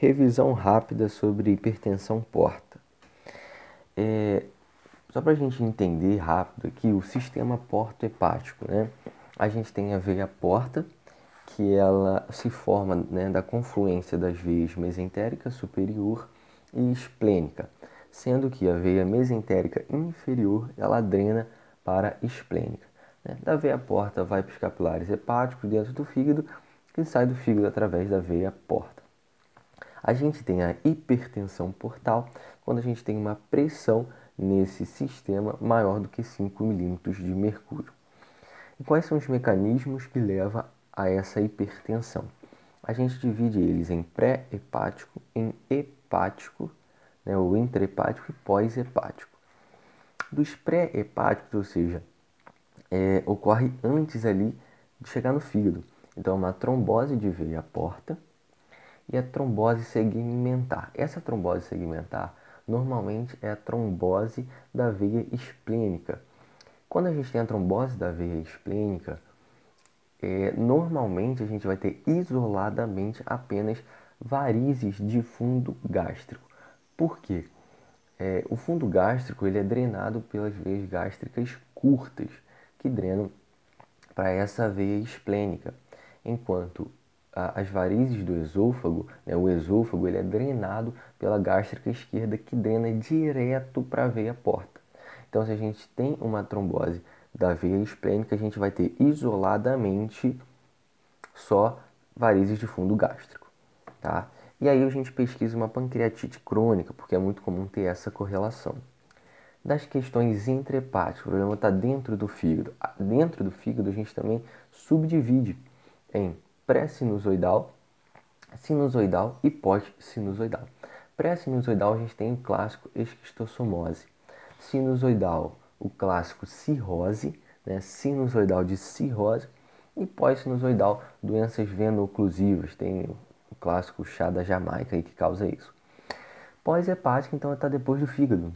Revisão rápida sobre hipertensão porta. É, só para a gente entender rápido aqui, o sistema porto-hepático, né? A gente tem a veia porta, que ela se forma né, da confluência das veias mesentérica superior e esplênica, sendo que a veia mesentérica inferior ela drena para esplênica. Né? Da veia porta vai para os capilares hepáticos dentro do fígado, que sai do fígado através da veia porta. A gente tem a hipertensão portal quando a gente tem uma pressão nesse sistema maior do que 5 milímetros de mercúrio. E quais são os mecanismos que levam a essa hipertensão? A gente divide eles em pré-hepático, em hepático, né, ou intrahepático e pós-hepático. Dos pré-hepáticos, ou seja, é, ocorre antes ali de chegar no fígado. Então, é uma trombose de veia porta, e a trombose segmentar. Essa trombose segmentar normalmente é a trombose da veia esplênica. Quando a gente tem a trombose da veia esplênica, é, normalmente a gente vai ter isoladamente apenas varizes de fundo gástrico. Por quê? É, o fundo gástrico ele é drenado pelas veias gástricas curtas, que drenam para essa veia esplênica, enquanto as varizes do esôfago, né, o esôfago ele é drenado pela gástrica esquerda que drena direto para a veia porta. Então, se a gente tem uma trombose da veia esplênica, a gente vai ter isoladamente só varizes de fundo gástrico, tá? E aí a gente pesquisa uma pancreatite crônica, porque é muito comum ter essa correlação. Das questões intrahepáticas, o problema está dentro do fígado. Dentro do fígado a gente também subdivide em pré-sinusoidal, sinusoidal e pós-sinusoidal. Pré-sinusoidal a gente tem o clássico esquistossomose. Sinusoidal, o clássico cirrose, né? sinusoidal de cirrose. E pós-sinusoidal, doenças veno-oclusivas. Tem o clássico chá da Jamaica aí que causa isso. Pós-hepática, então, está depois do fígado.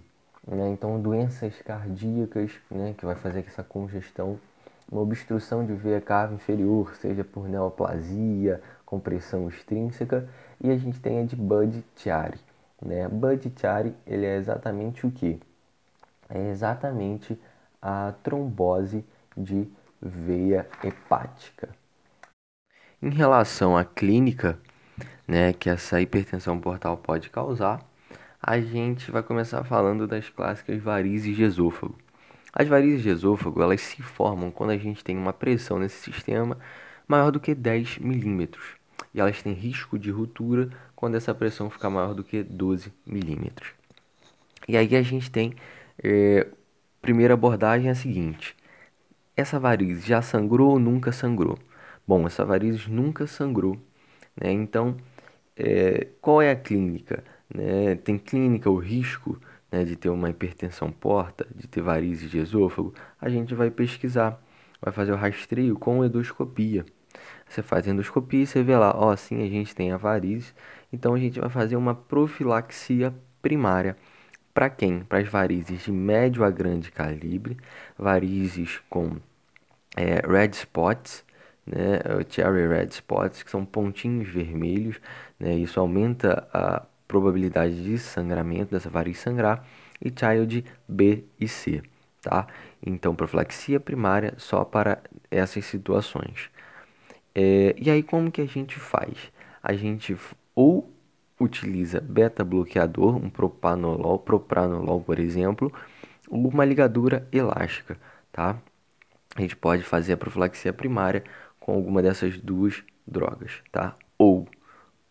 Né? Então, doenças cardíacas, né? que vai fazer essa congestão uma obstrução de veia cava inferior, seja por neoplasia, compressão extrínseca, e a gente tem a de Budd-Chiari. Né? Budd-Chiari ele é exatamente o que? É exatamente a trombose de veia hepática. Em relação à clínica, né, que essa hipertensão portal pode causar, a gente vai começar falando das clássicas varizes de esôfago. As varizes de esôfago elas se formam quando a gente tem uma pressão nesse sistema maior do que 10 milímetros e elas têm risco de ruptura quando essa pressão ficar maior do que 12 milímetros. E aí a gente tem é, primeira abordagem é a seguinte: essa variz já sangrou ou nunca sangrou? Bom, essa variz nunca sangrou, né? Então, é, qual é a clínica? Né? Tem clínica o risco né, de ter uma hipertensão porta, de ter varizes de esôfago, a gente vai pesquisar, vai fazer o rastreio com endoscopia. Você faz endoscopia e você vê lá, ó, sim, a gente tem a varizes, então a gente vai fazer uma profilaxia primária. Para quem? Para as varizes de médio a grande calibre, varizes com é, red spots, né, cherry red spots, que são pontinhos vermelhos, né, isso aumenta a probabilidade de sangramento dessa variz sangrar e child B e C, tá? Então, profilaxia primária só para essas situações. É, e aí, como que a gente faz? A gente ou utiliza beta-bloqueador, um propanolol, propranolol, por exemplo, ou uma ligadura elástica, tá? A gente pode fazer a profilaxia primária com alguma dessas duas drogas, tá? Ou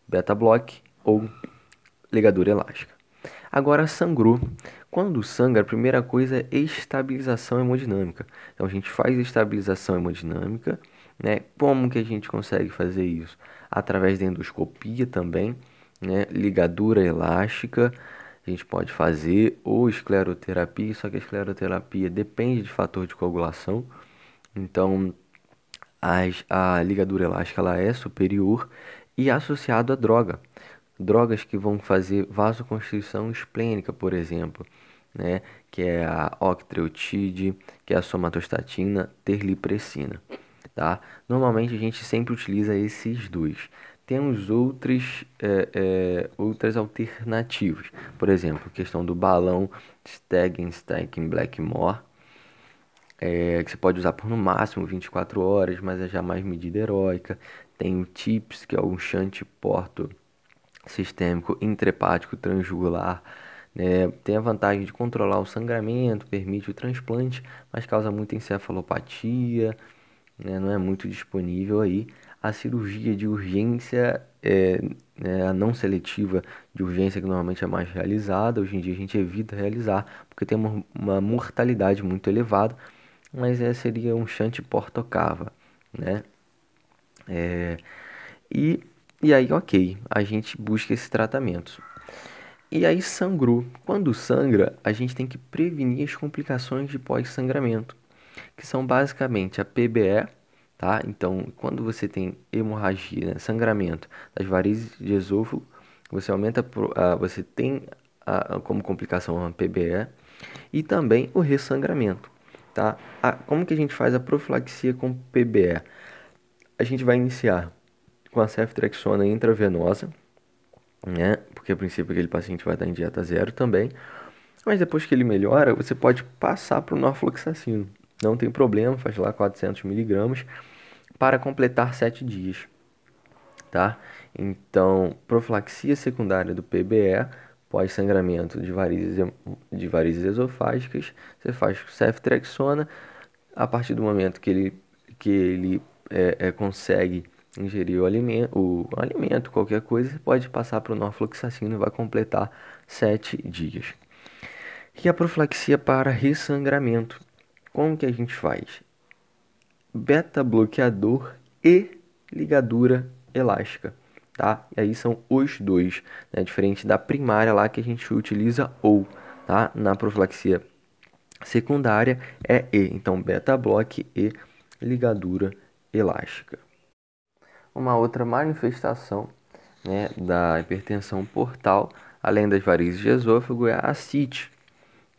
beta-block ou ligadura elástica. Agora, sangrou. Quando sangra, a primeira coisa é estabilização hemodinâmica. Então, a gente faz estabilização hemodinâmica. Né? Como que a gente consegue fazer isso? Através da endoscopia também, né? ligadura elástica. A gente pode fazer ou escleroterapia, só que a escleroterapia depende de fator de coagulação. Então, as, a ligadura elástica ela é superior e associado à droga drogas que vão fazer vasoconstrição esplênica, por exemplo, né, que é a octreotide, que é a somatostatina, terlipressina, tá? Normalmente a gente sempre utiliza esses dois. temos outras, é, é, outras alternativas. Por exemplo, questão do balão Stegenstein Blackmore, é, que você pode usar por no máximo 24 horas, mas é já mais medida heróica. Tem o TIPS, que é um shunt porto sistêmico intrahepático transjugular. Né? Tem a vantagem de controlar o sangramento, permite o transplante, mas causa muita encefalopatia, né? não é muito disponível aí. A cirurgia de urgência, é, é, a não seletiva de urgência, que normalmente é mais realizada, hoje em dia a gente evita realizar, porque tem uma, uma mortalidade muito elevada, mas é, seria um shunt portocava, né? É, e, e aí, ok, a gente busca esse tratamento. E aí sangrou. Quando sangra, a gente tem que prevenir as complicações de pós-sangramento, que são basicamente a PBE, tá? Então, quando você tem hemorragia, né, sangramento das varizes de esôfago, você aumenta, uh, você tem uh, como complicação a PBE e também o ressangramento, tá? Como que a gente faz a profilaxia com PBE? A gente vai iniciar com a ceftriaxona intravenosa, né? Porque a princípio aquele paciente vai estar em dieta zero também. Mas depois que ele melhora, você pode passar para o norfloxacino. Não tem problema, faz lá 400 miligramas para completar 7 dias, tá? Então, profilaxia secundária do PBE, pós-sangramento de varizes, de varizes esofágicas, você faz ceftriaxona, a partir do momento que ele, que ele é, é, consegue ingerir o alimento, o alimento, qualquer coisa, pode passar para o norfloxacino e vai completar 7 dias. E a profilaxia para ressangramento, como que a gente faz? beta-bloqueador e ligadura elástica, tá? E aí são os dois, né? Diferente da primária lá que a gente utiliza ou, tá? Na profilaxia secundária é E, então beta-bloque e ligadura elástica. Uma outra manifestação né, da hipertensão portal, além das varizes de esôfago, é a ascite.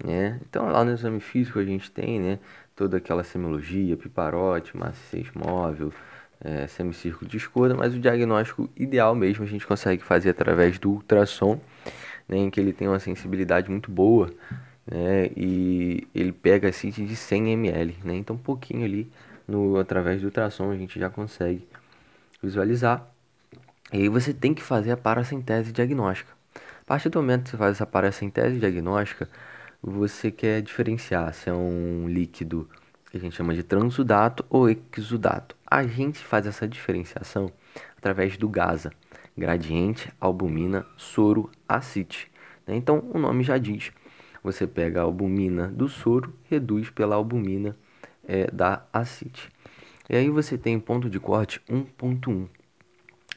Né? Então, lá no exame físico a gente tem né, toda aquela semiologia, piparote, maciez móvel, é, semicírculo de escuda, mas o diagnóstico ideal mesmo a gente consegue fazer através do ultrassom, né, em que ele tem uma sensibilidade muito boa, né, e ele pega a de 100 ml, né, então um pouquinho ali, no, através do ultrassom a gente já consegue visualizar. E aí você tem que fazer a paracentese diagnóstica. A partir do momento que você faz essa paracentese diagnóstica, você quer diferenciar se é um líquido que a gente chama de transudato ou exudato. A gente faz essa diferenciação através do GASA, gradiente, albumina, soro, acite. Né? Então, o nome já diz. Você pega a albumina do soro, reduz pela albumina é, da acite. E aí você tem ponto de corte 1.1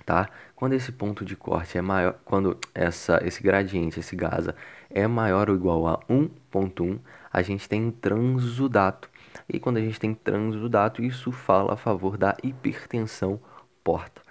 tá? Quando esse ponto de corte é maior, quando essa, esse gradiente, esse gasa, é maior ou igual a 1.1, a gente tem transudato. E quando a gente tem transudato, isso fala a favor da hipertensão porta.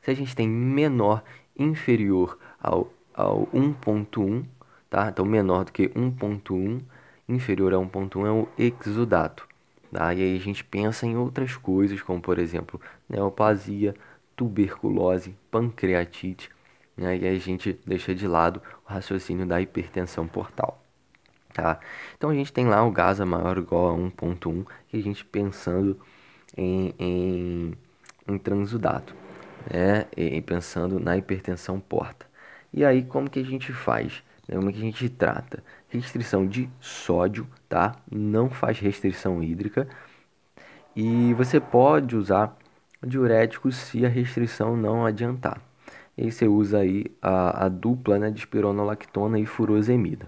Se a gente tem menor, inferior ao, ao 1.1, tá? Então menor do que 1.1, inferior a 1.1 é o exudato. Tá? E aí a gente pensa em outras coisas, como por exemplo, neoplasia, tuberculose, pancreatite, né? e aí a gente deixa de lado o raciocínio da hipertensão portal. Tá? Então a gente tem lá o GASA maior ou igual a 1.1 e a gente pensando em, em, em transudato, né? e pensando na hipertensão porta. E aí como que a gente faz? Né? Como que a gente trata? Restrição de sódio, tá? Não faz restrição hídrica. E você pode usar diurético se a restrição não adiantar. E aí você usa aí a, a dupla né, de espironolactona e furosemida.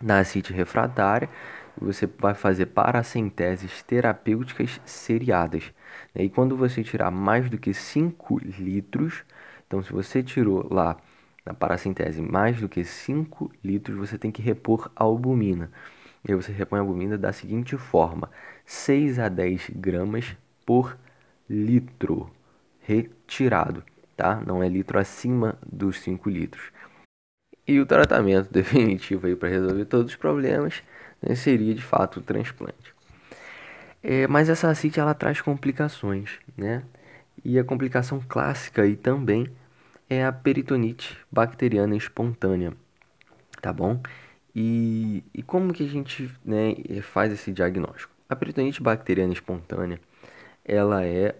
Na acite refratária, você vai fazer paracenteses terapêuticas seriadas. E quando você tirar mais do que 5 litros, então se você tirou lá na paracentese mais do que 5 litros, você tem que repor a albumina. E aí você repõe a albumina da seguinte forma: 6 a 10 gramas por litro retirado, tá? Não é litro acima dos 5 litros. E o tratamento definitivo aí para resolver todos os problemas né, seria de fato o transplante. É, mas essa ascite ela traz complicações, né? E a complicação clássica aí também é a peritonite bacteriana espontânea, tá bom? E, e como que a gente né, faz esse diagnóstico? A peritonite bacteriana espontânea, ela é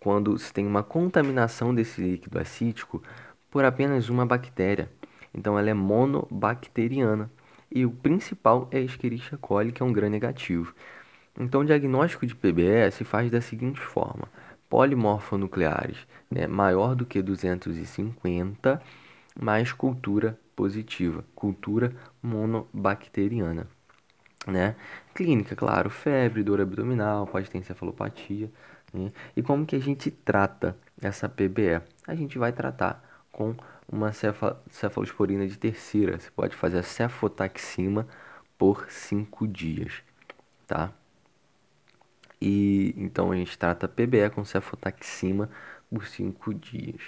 quando se tem uma contaminação desse líquido acítico por apenas uma bactéria. Então ela é monobacteriana. E o principal é a Escherichia coli, que é um gram negativo. Então o diagnóstico de PBE se faz da seguinte forma: polimorfonucleares né, maior do que 250, mais cultura positiva, cultura monobacteriana. Né? Clínica, claro, febre, dor abdominal, pode ter encefalopatia. Né? E como que a gente trata essa PBE? A gente vai tratar com uma cefalosporina de terceira. Você pode fazer a cefotaxima por 5 dias, tá? E então a gente trata PBE com cefotaxima por 5 dias.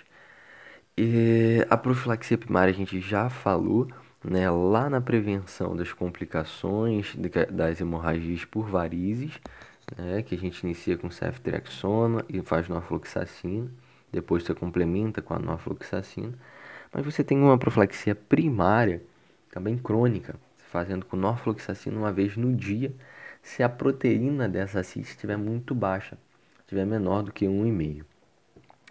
E a profilaxia primária a gente já falou, né, lá na prevenção das complicações das hemorragias por varizes, né, que a gente inicia com ceftriaxona e faz norfloxacina, depois você complementa com a norfloxacina. Mas você tem uma profilaxia primária, também crônica, fazendo com norfloxacina uma vez no dia, se a proteína dessa CIT estiver muito baixa, estiver menor do que 1,5.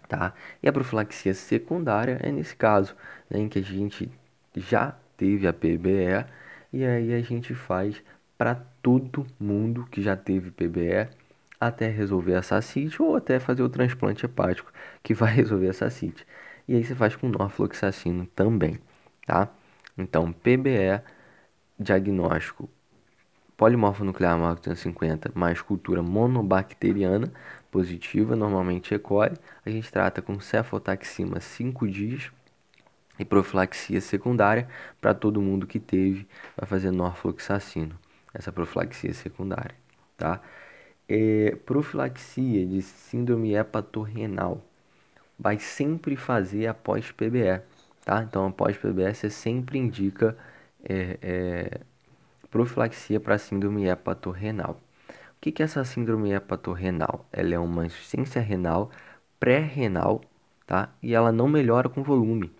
Tá? E a profilaxia secundária é nesse caso, né, em que a gente já teve a PBE e aí a gente faz para todo mundo que já teve PBE até resolver a sacite ou até fazer o transplante hepático que vai resolver a sacite. E aí você faz com norfloxacino também, tá? Então, PBE, diagnóstico polimorfo nuclear maior que 250 mais cultura monobacteriana positiva, normalmente E. coli, a gente trata com cefotaxima 5 dias e profilaxia secundária para todo mundo que teve, vai fazer norfloxacino, essa profilaxia secundária, tá? É, profilaxia de síndrome hepatorrenal vai sempre fazer após PBE, tá? Então, após PBE, você sempre indica é, é, profilaxia para síndrome hepatorrenal. O que, é essa síndrome hepatorrenal? Ela é uma insuficiência renal pré-renal, tá? E ela não melhora com volume.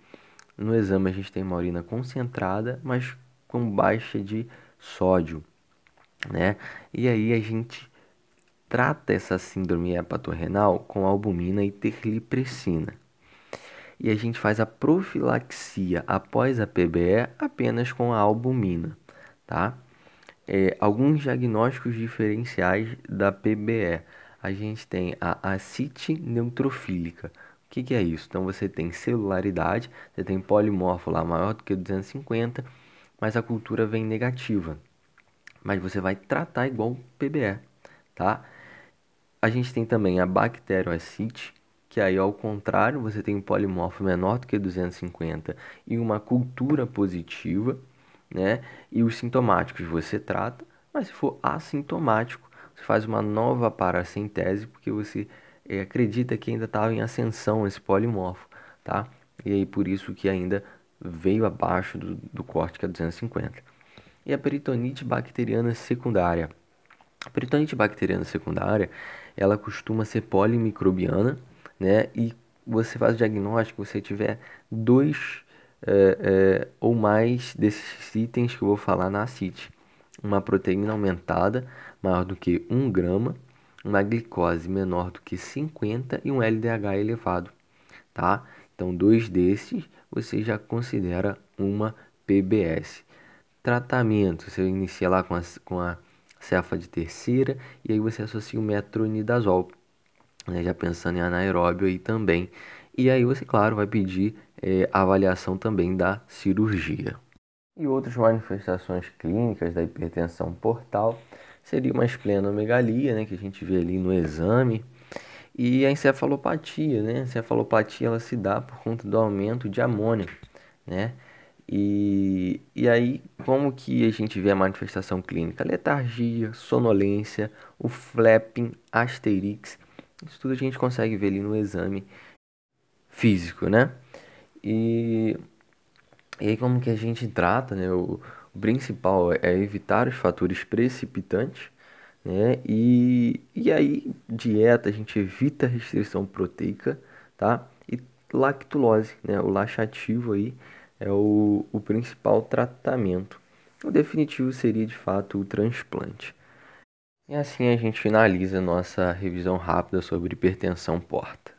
No exame a gente tem uma urina concentrada, mas com baixa de sódio, né? E aí a gente trata essa síndrome hepatorrenal com albumina e terlipressina. E a gente faz a profilaxia após a PBE apenas com a albumina, tá? É, alguns diagnósticos diferenciais da PBE. A gente tem a acite neutrofílica. O que, que, é isso? Então você tem celularidade, você tem polimorfo lá maior do que 250, mas a cultura vem negativa. Mas você vai tratar igual PBE, tá? A gente tem também a bacterioacite, que aí ao contrário, você tem um polimorfo menor do que 250 e uma cultura positiva, né? E os sintomáticos você trata, mas se for assintomático, você faz uma nova paracentese, porque você é, acredita que ainda estava em ascensão esse polimorfo, tá? E aí por isso que ainda veio abaixo do, do corte que é 250. E a peritonite bacteriana secundária. A peritonite bacteriana secundária ela costuma ser polimicrobiana, né? E você faz o diagnóstico, você tiver dois é, é, ou mais desses itens que eu vou falar na CIT. Uma proteína aumentada maior do que 1 grama, uma glicose menor do que 50 e um LDH elevado, tá? Então, dois desses você já considera uma PBS. Tratamento, você inicia lá com a, com a cefa de terceira, e aí você associa o metronidazol, né, já pensando em anaeróbio aí também. E aí você, claro, vai pedir é, avaliação também da cirurgia. E outras manifestações clínicas da hipertensão portal seria uma esplenomegalia, né, que a gente vê ali no exame, e a encefalopatia, né? A encefalopatia ela se dá por conta do aumento de amônia, né? E, e aí, como que a gente vê a manifestação clínica? Letargia, sonolência, o flapping, asterix. Isso tudo a gente consegue ver ali no exame físico, né? E, e aí, como que a gente trata, né? O, o principal é evitar os fatores precipitantes, né? E, e aí, dieta, a gente evita a restrição proteica, tá? E lactulose, né? O laxativo aí é o, o principal tratamento. O definitivo seria de fato o transplante. E assim a gente finaliza nossa revisão rápida sobre hipertensão porta.